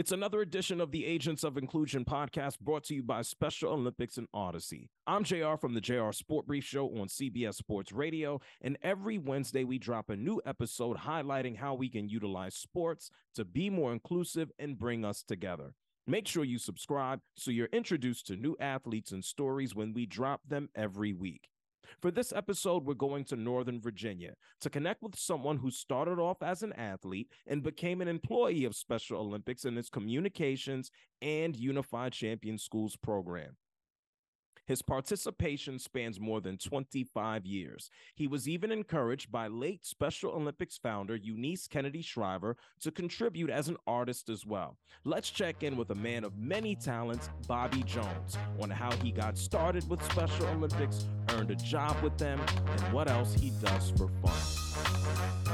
It's another edition of the Agents of Inclusion podcast brought to you by Special Olympics and Audacy. I'm JR from the JR Sport Brief Show on CBS Sports Radio, and every Wednesday we drop a new episode highlighting how we can utilize sports to be more inclusive and bring us together. Make sure you subscribe so you're introduced to new athletes and stories when we drop them every week. For this episode, we're going to Northern Virginia to connect with someone who started off as an athlete and became an employee of Special Olympics in its communications and Unified Champion Schools program. His participation spans more than 25 years. He was even encouraged by late Special Olympics founder Eunice Kennedy Shriver to contribute as an artist as well. Let's check in with a man of many talents, Bobby Jones, on how he got started with Special Olympics, earned a job with them, and what else he does for fun.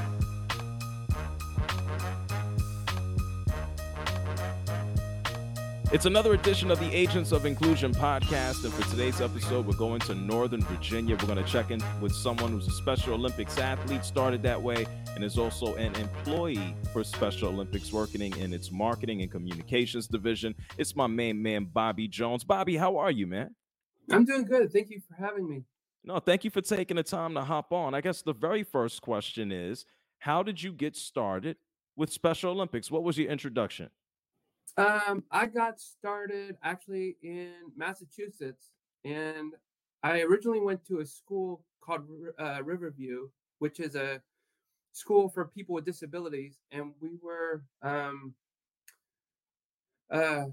It's another edition of the Agents of Inclusion podcast. And for today's episode, we're going to Northern Virginia. We're going to check in with someone who's a Special Olympics athlete, started that way, and is also an employee for Special Olympics, working in its marketing and communications division. It's my main man, Bobby Jones. Bobby, how are you, man? I'm doing good. Thank you for having me. No, thank you for taking the time to hop on. I guess the very first question is How did you get started with Special Olympics? What was your introduction? Um, I got started actually in Massachusetts, and I originally went to a school called uh, Riverview, which is a school for people with disabilities, and we were um, uh,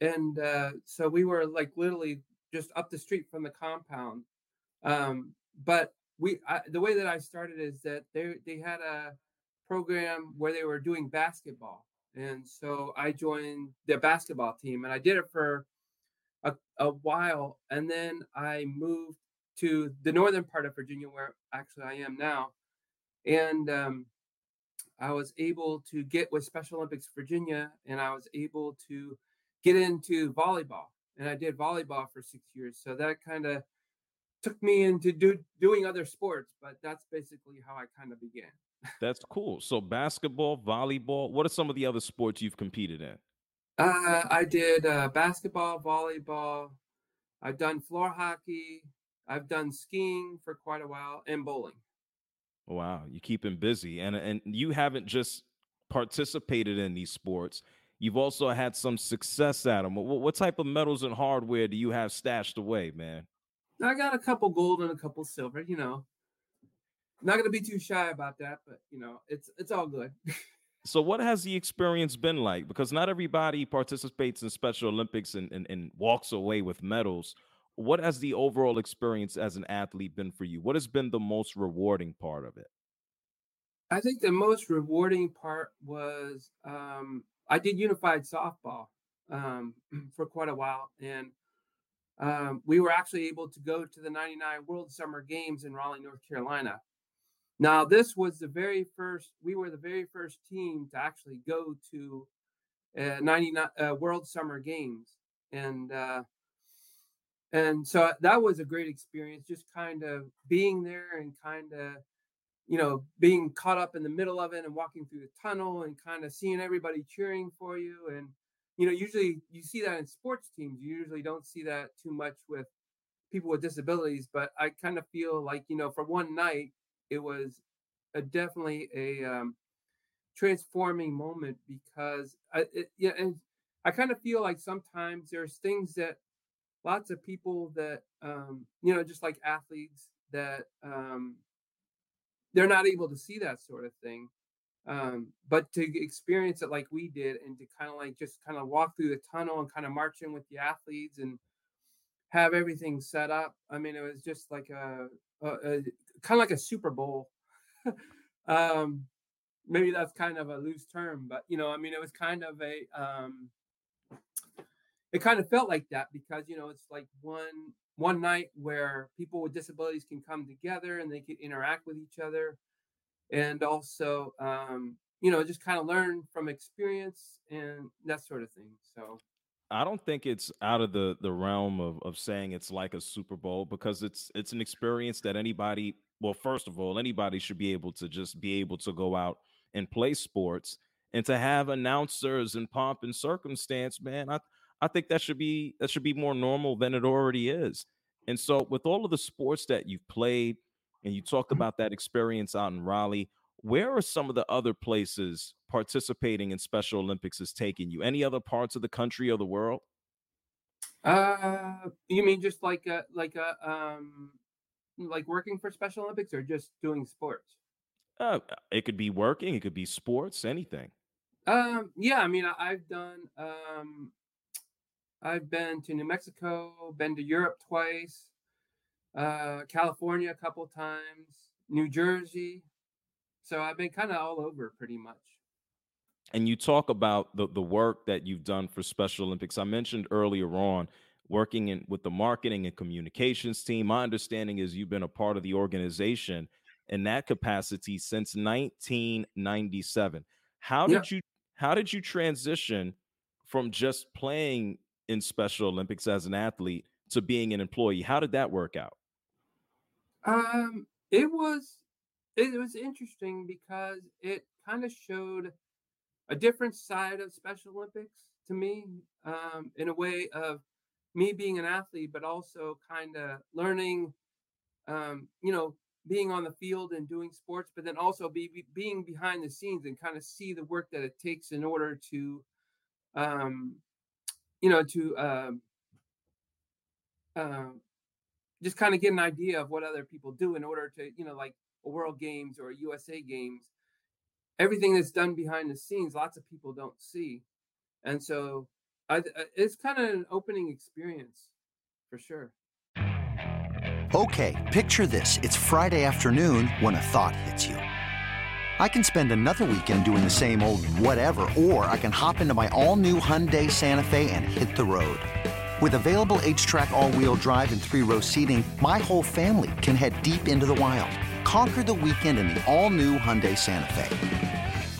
and uh, so we were like literally just up the street from the compound. Um, but we I, the way that I started is that they they had a program where they were doing basketball and so I joined the basketball team and I did it for a, a while. And then I moved to the northern part of Virginia, where actually I am now. And um, I was able to get with Special Olympics Virginia and I was able to get into volleyball. And I did volleyball for six years. So that kind of took me into do, doing other sports, but that's basically how I kind of began. That's cool. So basketball, volleyball. What are some of the other sports you've competed in? Uh, I did uh, basketball, volleyball. I've done floor hockey. I've done skiing for quite a while and bowling. Wow, you keep him busy, and and you haven't just participated in these sports. You've also had some success at them. What, what type of medals and hardware do you have stashed away, man? I got a couple gold and a couple silver. You know, not gonna be too shy about that, but you know, it's it's all good. so what has the experience been like? Because not everybody participates in Special Olympics and, and, and walks away with medals. What has the overall experience as an athlete been for you? What has been the most rewarding part of it? I think the most rewarding part was um, I did unified softball um, for quite a while, and um, we were actually able to go to the 99 World Summer Games in Raleigh, North Carolina. Now, this was the very first, we were the very first team to actually go to uh, 99 uh, World Summer Games. And, uh, and so that was a great experience, just kind of being there and kind of, you know, being caught up in the middle of it and walking through the tunnel and kind of seeing everybody cheering for you. And, you know, usually you see that in sports teams. You usually don't see that too much with people with disabilities, but I kind of feel like, you know, for one night, it was a, definitely a um, transforming moment because I, it, yeah, and I kind of feel like sometimes there's things that lots of people that um, you know, just like athletes that um, they're not able to see that sort of thing. Um, but to experience it like we did and to kind of like just kind of walk through the tunnel and kind of march in with the athletes and have everything set up. I mean, it was just like a, a, a kind of like a Super Bowl. um, maybe that's kind of a loose term, but you know, I mean, it was kind of a, um, it kind of felt like that because you know it's like one one night where people with disabilities can come together and they can interact with each other, and also um, you know just kind of learn from experience and that sort of thing. So I don't think it's out of the the realm of of saying it's like a Super Bowl because it's it's an experience that anybody well first of all anybody should be able to just be able to go out and play sports and to have announcers and pomp and circumstance, man, I I think that should be that should be more normal than it already is. And so, with all of the sports that you've played, and you talked Mhm. about that experience out in Raleigh, where are some of the other places participating in Special Olympics has taken you? Any other parts of the country or the world? Uh, you mean just like a like a um like working for Special Olympics or just doing sports? Uh, it could be working, it could be sports, anything. Um, yeah, I mean, I, I've done um I've been to New Mexico, been to Europe twice, uh, California a couple times, New Jersey. So I've been kind of all over pretty much. and you talk about the the work that you've done for Special Olympics. I mentioned earlier on working in with the marketing and communications team. My understanding is you've been a part of the organization in that capacity since 1997. How Yeah. did you how did you transition from just playing in Special Olympics as an athlete to being an employee? How did that work out? Um, it was it was interesting because it kind of showed a different side of Special Olympics to me, um, in a way of me being an athlete, but also kind of learning, um, you know, being on the field and doing sports, but then also be, be being behind the scenes and kind of see the work that it takes in order to, um, you know, to uh, just kind of get an idea of what other people do in order to, you know, like World Games or USA Games. Everything that's done behind the scenes, lots of people don't see, and so I, I- uh, it's kind of an opening experience for sure. Okay, picture this. It's Friday afternoon when a thought hits you. I can spend another weekend doing the same old whatever, or I can hop into my all new Hyundai Santa Fe and hit the road. With available HTRAC, all wheel drive, and three row seating, my whole family can head deep into the wild. Conquer the weekend in the all new Hyundai Santa Fe.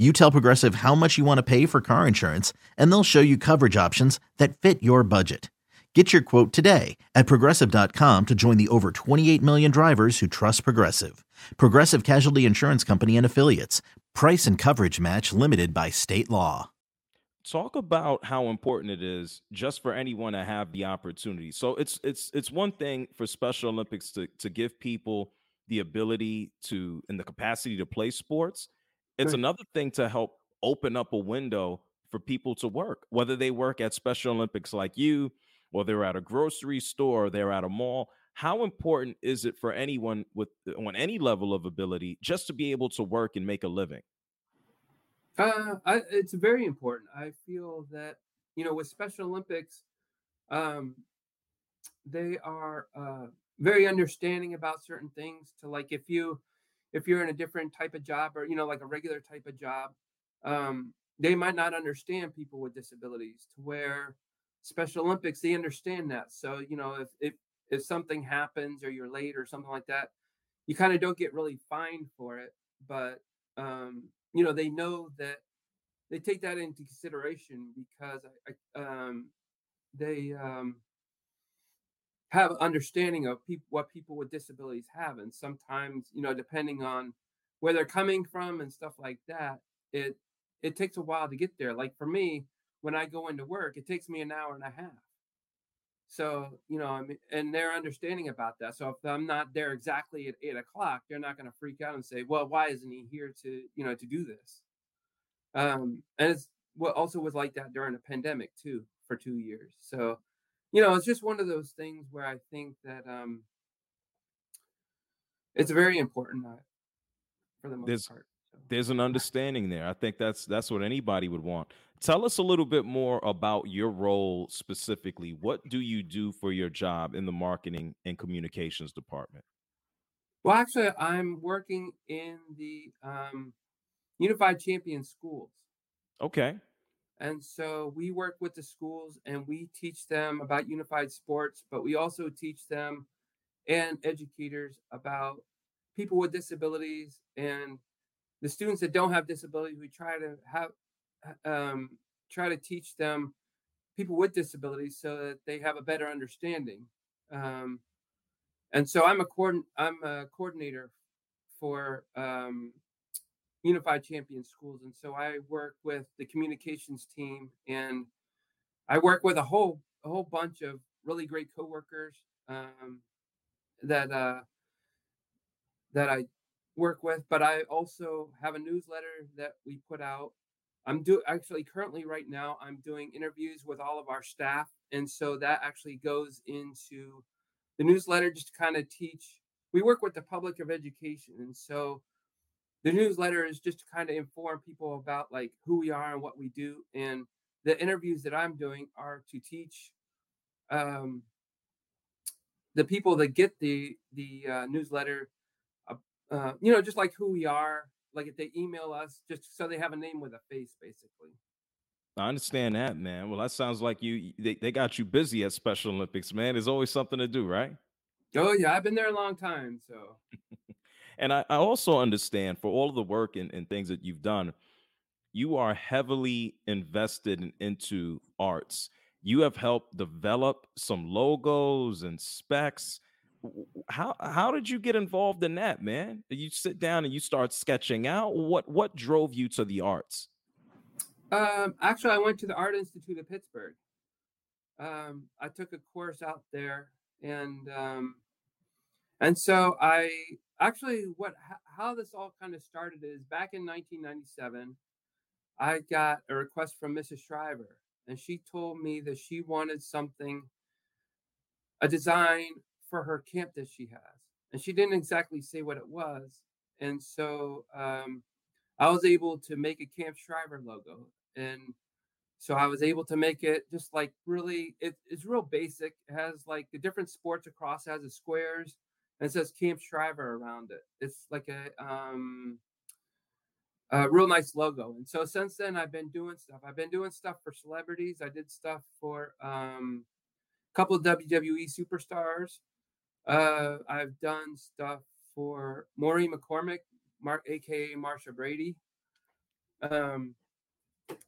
You tell Progressive how much you want to pay for car insurance, and they'll show you coverage options that fit your budget. Get your quote today at progressive.com to join the over 28 million drivers who trust Progressive. Progressive Casualty Insurance Company and Affiliates. Price and coverage match limited by state law. talk about how important it is just for anyone to have the opportunity so it's it's it's one thing for special olympics to to give people the ability to and the capacity to play sports it's Right. another thing to help open up a window for people to work whether they work at special olympics like you or they're at a grocery store or they're at a mall how important is it for anyone with on any level of ability just to be able to work and make a living Uh, I, it's very important. I feel that you know with Special Olympics, um, they are uh, very understanding about certain things. To like if you if you're in a different type of job or you know like a regular type of job, um, they might not understand people with disabilities. To where Special Olympics, they understand that. So you know if if if something happens or you're late or something like that, you kind of don't get really fined for it, but um, you know they know that they take that into consideration because I, I, um, they um, have understanding of what people with disabilities have, and sometimes you know depending on where they're coming from and stuff like that, it it takes a while to get there. Like for me, when I go into work, it takes me an hour and a half. So, you know, I mean, and they're understanding about that. So if I'm not there exactly at eight o'clock, they're not going to freak out and say, "Well, why isn't he here to, you know, to do this?" Um, and it's what also was like that during the pandemic too for two years. So, you know, it's just one of those things where I think that um, it's very important uh, for the most there's part. So, there's an understanding there. I think that's that's what anybody would want. Tell us a little bit more about your role specifically. What do you do for your job in the marketing and communications department? well, actually, I'm working in the um, Unified Champion Schools. Okay. And so we work with the schools and we teach them about unified sports, but we also teach them and educators about people with disabilities and the students that don't have disabilities. We try to have um, try to teach them people with disabilities so that they have a better understanding. Um, and so I'm a coordin- I'm a coordinator for um, Unified Champion Schools, and so I work with the communications team, and I work with a whole a whole bunch of really great coworkers um, that uh, that I work with. But I also have a newsletter that we put out. I'm do actually currently right now. I'm doing interviews with all of our staff, and so that actually goes into the newsletter just to kind of teach. We work with the public of education, and so the newsletter is just to kind of inform people about like who we are and what we do and the interviews that i'm doing are to teach um, the people that get the the uh, newsletter uh, uh, you know just like who we are like if they email us just so they have a name with a face basically I understand that, man. Well, that sounds like you they, they got you busy at Special Olympics, man. There's always something to do, right? oh yeah i've been there a long time so And I, I also understand for all of the work and, and things that you've done, you are heavily invested in, into arts. You have helped develop some logos and specs. How how did you get involved in that, man? You sit down and you start sketching out. What what drove you to the arts? um, actually i went to the art institute of pittsburgh um, I took a course out there, and um, and so I actually what how this all kind of started is back in 1997, I got a request from Mrs. Shriver, and she told me that she wanted something, a design for her camp that she has, and she didn't exactly say what it was, and so um, I was able to make a Camp Shriver logo, and so I was able to make it just like really, it, it's real basic. It has like the different sports across, it has the squares, and it says Camp Shriver around it. It's like a um a real nice logo. And so since then I've been doing stuff. I've been doing stuff for celebrities. I did stuff for um a couple WWE superstars. Uh I've done stuff for Maureen McCormick, Mark aka Marcia Brady. Um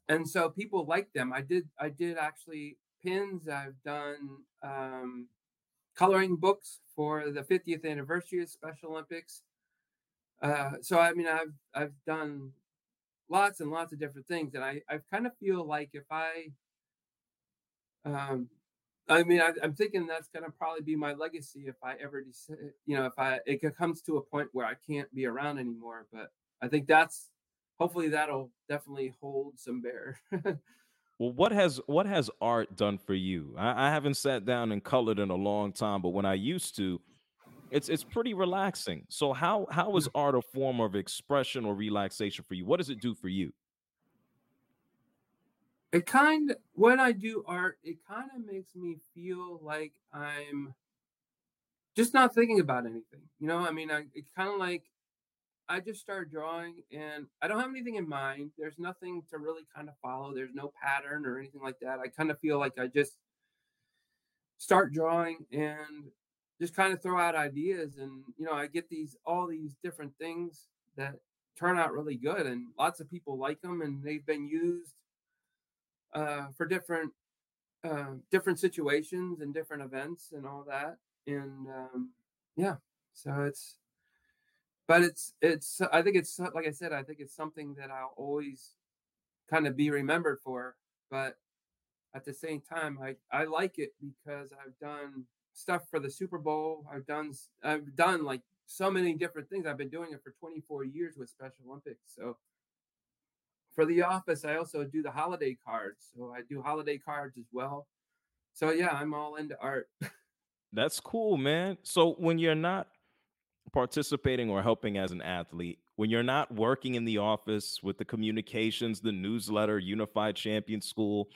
and so people like them. I did I did actually pins. I've done um, coloring books for the 50th anniversary of Special Olympics. Uh, so I mean I've I've done lots and lots of different things, and I I kind of feel like if I um, I mean I, I'm thinking that's gonna probably be my legacy if I ever decide, you know if I it comes to a point where I can't be around anymore. But I think that's hopefully that'll definitely hold some bear. Well, what has what has art done for you? I, I haven't sat down and colored in a long time, but when I used to, it's it's pretty relaxing. So how how is mm. art a form of expression or relaxation for you? What does it do for you? it kind when I do art, it kind of makes me feel like I'm just not thinking about anything. You know, I mean, I it's kind of like I just start drawing and I don't have anything in mind. There's nothing to really kind of follow. There's no pattern or anything like that. I kind of feel like I just start drawing and just kind of throw out ideas and you know, I get these all these different things that turn out really good and lots of people like them and they've been used uh, for different uh, different situations and different events and all that. And um, yeah, so it's but it's it's I think it's like I said, I think it's something that I'll always kind of be remembered for. But at the same time, I I like it because I've done stuff for the Super Bowl. I've done I've done like so many different things. I've been doing it for 24 years with Special Olympics. So for the office, I also do the holiday cards. So I do holiday cards as well. So yeah, I'm all into art. That's cool, man. So when you're not participating or helping as an athlete, when you're not working in the office with the communications, the newsletter, Unified Champion School,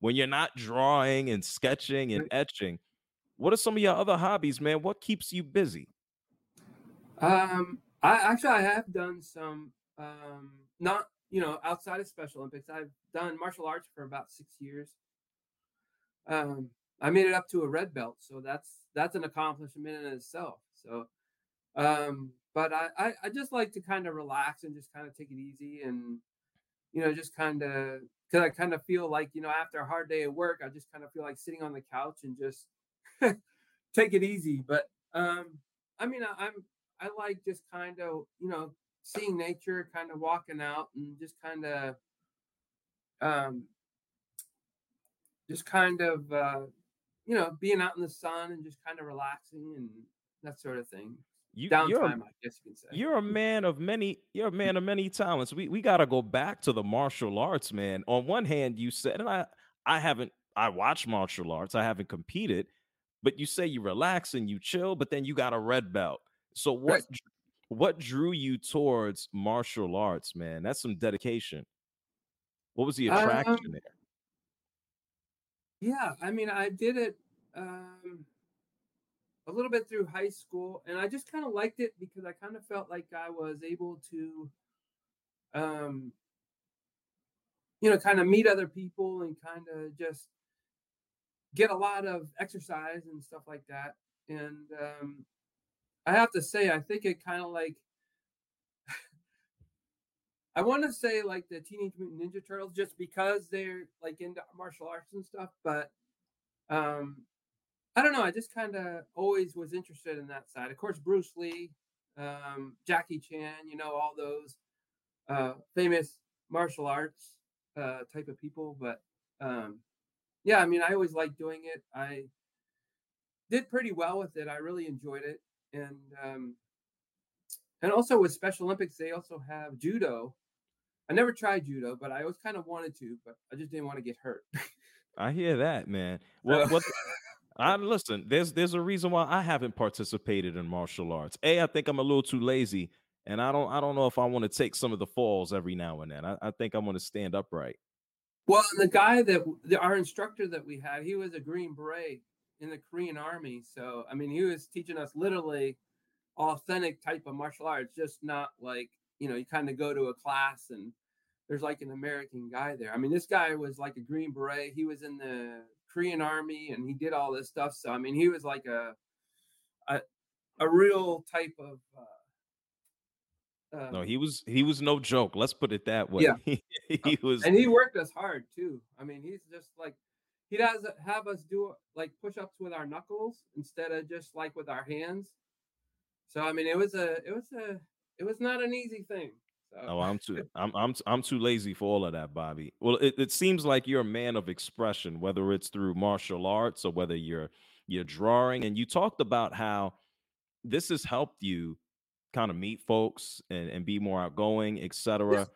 when you're not drawing and sketching and etching, what are some of your other hobbies, man? What keeps you busy? Um, I actually I have done some um not you know, outside of Special Olympics, I've done martial arts for about six years. Um, I made it up to a red belt, so that's that's an accomplishment in itself. So, um, but I, I, I just like to kind of relax and just kind of take it easy and you know just kind of because I kind of feel like you know after a hard day at work, I just kind of feel like sitting on the couch and just take it easy. But um, I mean, I, I'm I like just kind of you know seeing nature, kind of walking out and just kind of um, just kind of uh, you know being out in the sun and just kind of relaxing and that sort of thing. You, Downtime, you're, I guess you can say. you're a man of many. You're a man of many talents. We we got to go back to the martial arts, man. On one hand, you said, and I I haven't. I watch martial arts. I haven't competed, but you say you relax and you chill, but then you got a red belt. So what what drew you towards martial arts, man? That's some dedication. What was the attraction Um, there? Yeah, I mean, I did it um, a little bit through high school, and I just kind of liked it because I kind of felt like I was able to, um, you know, kind of meet other people and kind of just get a lot of exercise and stuff like that. And um, I have to say, I think it kind of like I want to say like the Teenage Mutant Ninja Turtles just because they're like into martial arts and stuff, but um I don't know, I just kind of always was interested in that side. Of course, Bruce Lee, um, Jackie Chan, you know, all those uh famous martial arts uh type of people, but um yeah, I mean, I always liked doing it. I did pretty well with it. I really enjoyed it. And um and also with Special Olympics, they also have judo. I never tried judo, but I always kind of wanted to, but I just didn't want to get hurt. I hear that, man. What what I listen, there's there's a reason why I haven't participated in martial arts. A, I think I'm a little too lazy, and I don't I don't know if I want to take some of the falls every now and then. I, I think I'm gonna stand upright. Well, the guy that the, our instructor that we had, he was a Green Beret in the Korean Army. So I mean, he was teaching us literally authentic type of martial arts, just not like you know you kind of go to a class and there's like an American guy there. I mean, this guy was like a Green Beret. He was in the Korean Army and he did all this stuff. So I mean, he was like a a, a real type of. Uh, No, um, he was he was no joke. Let's put it that way. Yeah. he was and he worked us hard too. I mean, he's just like he does have us do like push ups with our knuckles instead of just like with our hands. So I mean, it was a it was a it was not an easy thing. So Oh, I'm too I'm I'm I'm too lazy for all of that, Bobby. Well, it, it seems like you're a man of expression, whether it's through martial arts or whether you're you're drawing. And you talked about how this has helped you kind of meet folks and, and be more outgoing, etc.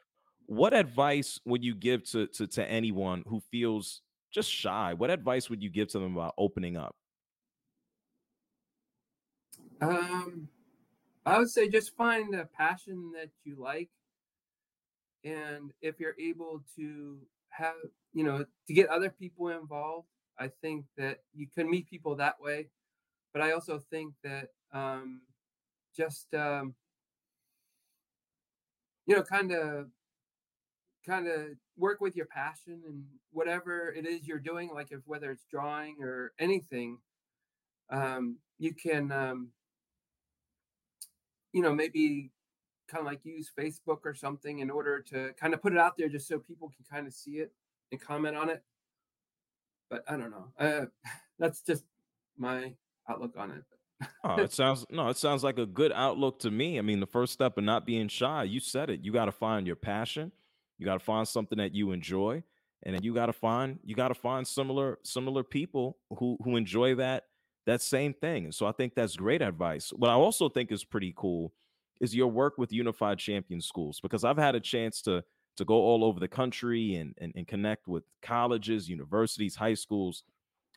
What advice would you give to, to to anyone who feels just shy? What advice would you give to them about opening up? Um, I would say just find a passion that you like, and if you're able to have, you know, to get other people involved, I think that you can meet people that way. But I also think that um, just um, you know, kind of, kind of work with your passion and whatever it is you're doing, like if whether it's drawing or anything, um, you can. Um, you know, maybe kind of like use Facebook or something in order to kind of put it out there just so people can kind of see it and comment on it. But I don't know. Uh, that's just my outlook on it. Oh, it sounds no, it sounds like a good outlook to me. I mean, the first step of not being shy, you said it. You got to find your passion. You got to find something that you enjoy, and then you got to find you got to find similar similar people who who enjoy that that same thing. And so I think that's great advice. What I also think is pretty cool is your work with Unified Champion Schools because I've had a chance to to go all over the country and and, and connect with colleges, universities, high schools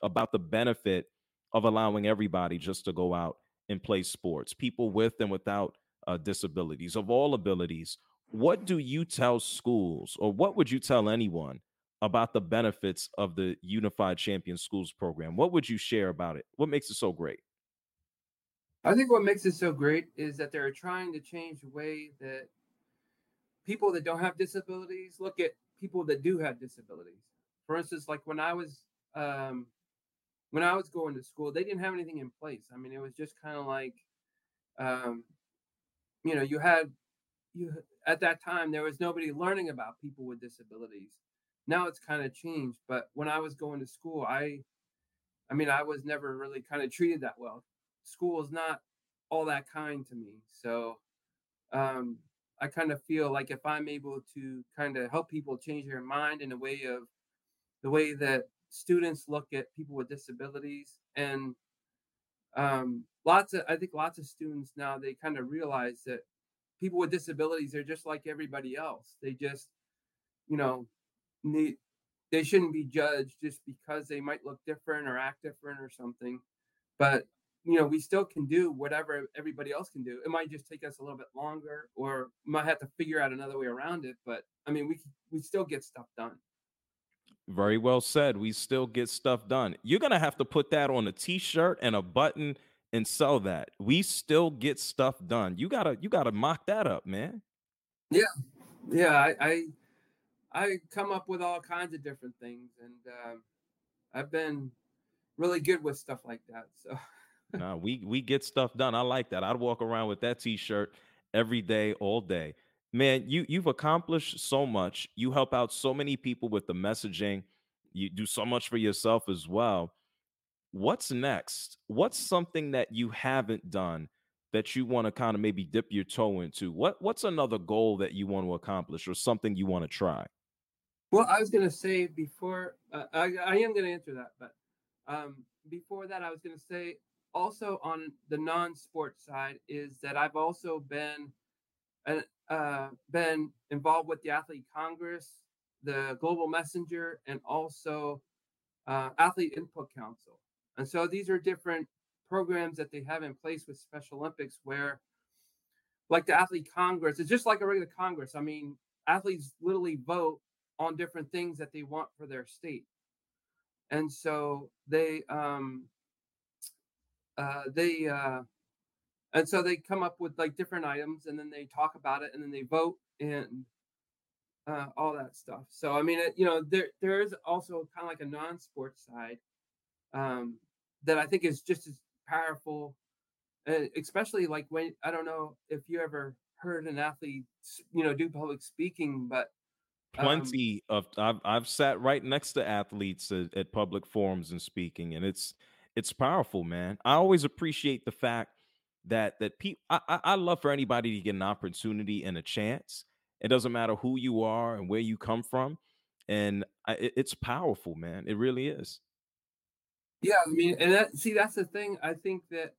about the benefit of allowing everybody just to go out and play sports, people with and without uh, disabilities of all abilities. What do you tell schools, or what would you tell anyone about the benefits of the Unified Champion Schools program? What would you share about it? What makes it so great? I think what makes it so great is that they're trying to change the way that people that don't have disabilities look at people that do have disabilities. For instance, like when I was um, when I was going to school, they didn't have anything in place. I mean, it was just kind of like, um, you know, you had you at that time there was nobody learning about people with disabilities. Now it's kind of changed, but when I was going to school, I, I mean, I was never really kind of treated that well. School is not all that kind to me, so um, I kind of feel like if I'm able to kind of help people change their mind in a way of the way that students look at people with disabilities and um, lots of i think lots of students now they kind of realize that people with disabilities are just like everybody else. They just you know need they shouldn't be judged just because they might look different or act different or something. But you know we still can do whatever everybody else can do it might just take us a little bit longer or might have to figure out another way around it but i mean we we still get stuff done very well said. We still get stuff done. You're going to have to put that on a t-shirt and a button and sell that. We still get stuff done. You got to you got to mock that up, man. Yeah. Yeah, I, I I come up with all kinds of different things and um, I've been really good with stuff like that. So nah, we we get stuff done. I like that. I'd walk around with that t-shirt every day all day man, you you've accomplished so much. You help out so many people with the messaging. You do so much for yourself as well. What's next? What's something that you haven't done that you want to kind of maybe dip your toe into? What what's another goal that you want to accomplish or something you want to try? Well, I was going to say before uh, I, I am going to answer that, but um, before that, I was going to say also on the non-sports side is that I've also been uh, been involved with the Athlete Congress, the Global Messenger, and also uh, Athlete Input Council. And so these are different programs that they have in place with Special Olympics where, like the Athlete Congress, it's just like a regular Congress. I mean, athletes literally vote on different things that they want for their state. And so they um, uh, they uh, and so they come up with like different items and then they talk about it and then they vote and uh, all that stuff. So i mean it, you know there there is also kind of like a non-sports side um, that i think is just as powerful and especially like when i don't know if you ever heard an athlete you know do public speaking but um, plenty of I've, I've sat right next to athletes at, at public forums and speaking and it's it's powerful man i always appreciate the fact that that people I, I love for anybody to get an opportunity and a chance. It doesn't matter who you are and where you come from, and I, it, it's powerful, man. It really is. Yeah, I mean, and that see that's the thing. I think that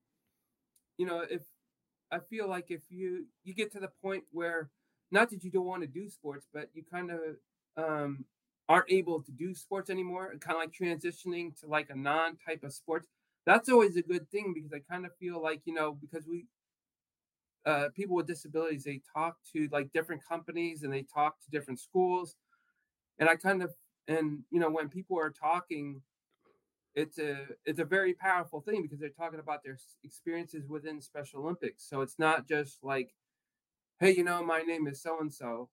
you know if I feel like if you you get to the point where not that you don't want to do sports, but you kind of um, aren't able to do sports anymore, kind of like transitioning to like a non type of sports that's always a good thing because I kind of feel like you know because we uh, people with disabilities they talk to like different companies and they talk to different schools, and I kind of and you know when people are talking, it's a it's a very powerful thing because they're talking about their experiences within Special Olympics. So it's not just like, hey, you know, my name is so and so.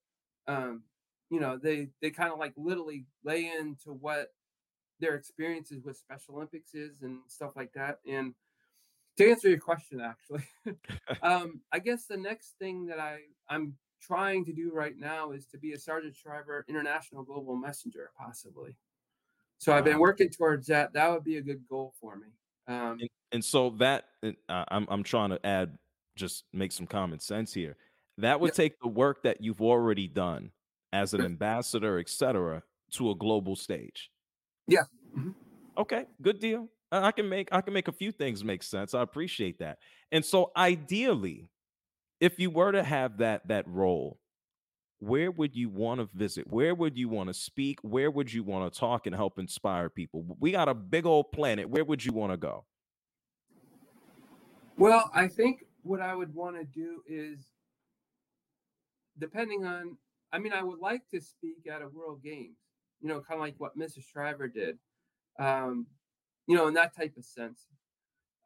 Um, you know, they they kind of like literally lay into what their experiences with Special Olympics is and stuff like that. And to answer your question, actually, um, I guess the next thing that I I'm trying to do right now is to be a Sargent Shriver International Global Messenger, possibly. So I've been working towards that. That would be a good goal for me. Um, and, and so that uh, I'm I'm trying to add, just make some common sense here. That would take the work that you've already done as an ambassador, et cetera, to a global stage. Yeah. Mm-hmm. Okay, good deal. I can make I can make a few things make sense. I appreciate that. And so ideally, if you were to have that that role, where would you want to visit? Where would you want to speak? Where would you want to talk and help inspire people? We got a big old planet. Where would you want to go? Well, I think what I would want to do is depending on I mean, I would like to speak at a World Games you know, kind of like what Mrs. Shriver did, um, you know, in that type of sense.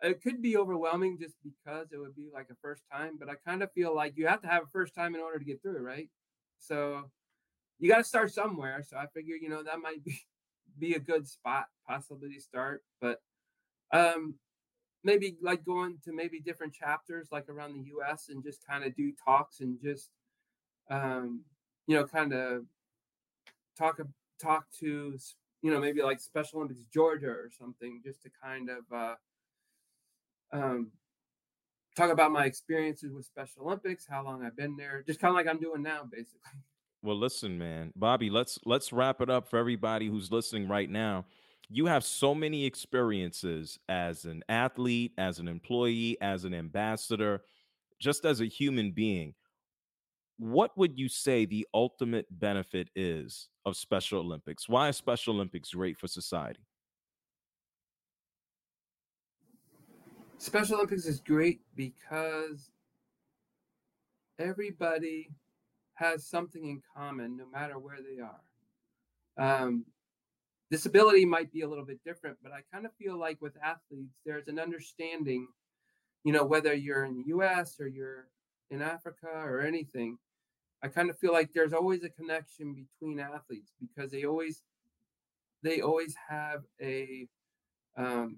It could be overwhelming just because it would be like a first time, but I kind of feel like you have to have a first time in order to get through right? So you got to start somewhere. So I figure, you know, that might be be a good spot possibly to start. But um, maybe like going to maybe different chapters like around the US and just kind of do talks and just um, you know kind of talk talk to you know maybe like Special Olympics Georgia or something just to kind of uh, um, talk about my experiences with Special Olympics, how long I've been there, just kind of like I'm doing now basically. Well, listen, man, Bobby, let's let's wrap it up for everybody who's listening right now you have so many experiences as an athlete, as an employee, as an ambassador, just as a human being. What would you say the ultimate benefit is of Special Olympics? Why is Special Olympics great for society? Special Olympics is great because everybody has something in common no matter where they are. Um, disability might be a little bit different, but I kind of feel like with athletes, there's an understanding, you know, whether you're in the US or you're in Africa or anything, I kind of feel like there's always a connection between athletes because they always they always have a um,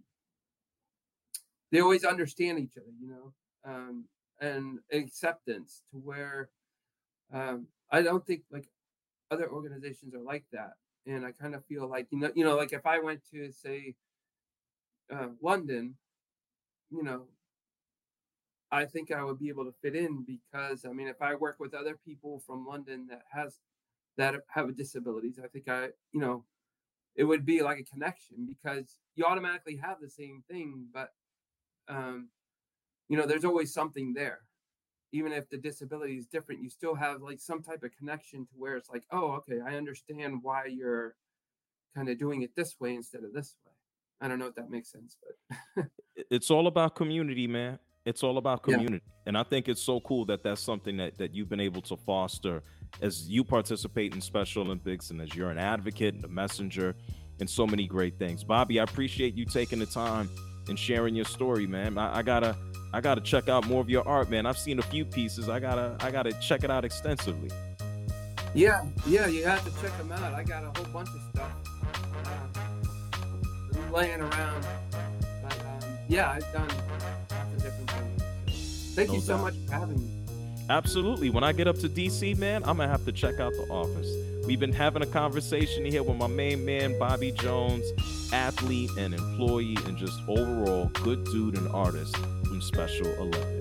they always understand each other, you know, um, and acceptance to where um, I don't think like other organizations are like that and I kind of feel like you know, you know, like if I went to say uh, London, you know, I think I would be able to fit in because I mean, if I work with other people from London that has that have disabilities, I think I, you know, it would be like a connection because you automatically have the same thing, but um, you know, there's always something there even if the disability is different, you still have like some type of connection to where it's like, oh, okay, I understand why you're kind of doing it this way instead of this way. I don't know if that makes sense, but it's all about community, man. It's all about community. Yeah. And I think it's so cool that that's something that, that you've been able to foster as you participate in Special Olympics and as you're an advocate and a messenger and so many great things. Bobby, I appreciate you taking the time and sharing your story, man. I, I gotta I gotta check out more of your art, man. I've seen a few pieces. I gotta I gotta check it out extensively. Yeah, yeah, you have to check them out. I got a whole bunch of stuff uh, laying around. But um, yeah, I've done lots of different things. Thank no you so much for having me. Absolutely. When I get up to DC, man, I'm gonna have to check out the office. We've been having a conversation here with my main man, Bobby Jones, athlete and employee, and just overall good dude and artist from Special Olympics.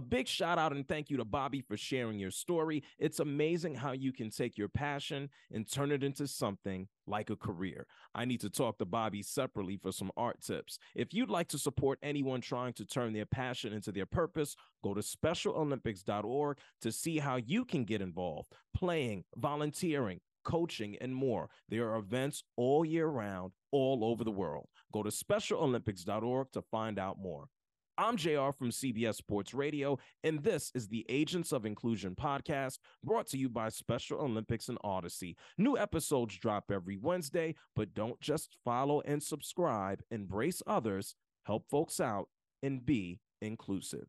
A big shout out and thank you to Bobby for sharing your story. It's amazing how you can take your passion and turn it into something like a career. I need to talk to Bobby separately for some art tips. If you'd like to support anyone trying to turn their passion into their purpose, go to specialolympics.org to see how you can get involved, playing, volunteering, coaching, and more. There are events all year round, all over the world. Go to specialolympics.org to find out more. I'm JR from CBS Sports Radio, and this is the Agents of Inclusion podcast brought to you by Special Olympics and Audacy. New episodes drop every Wednesday, but don't just follow and subscribe. Embrace others, help folks out, and be inclusive.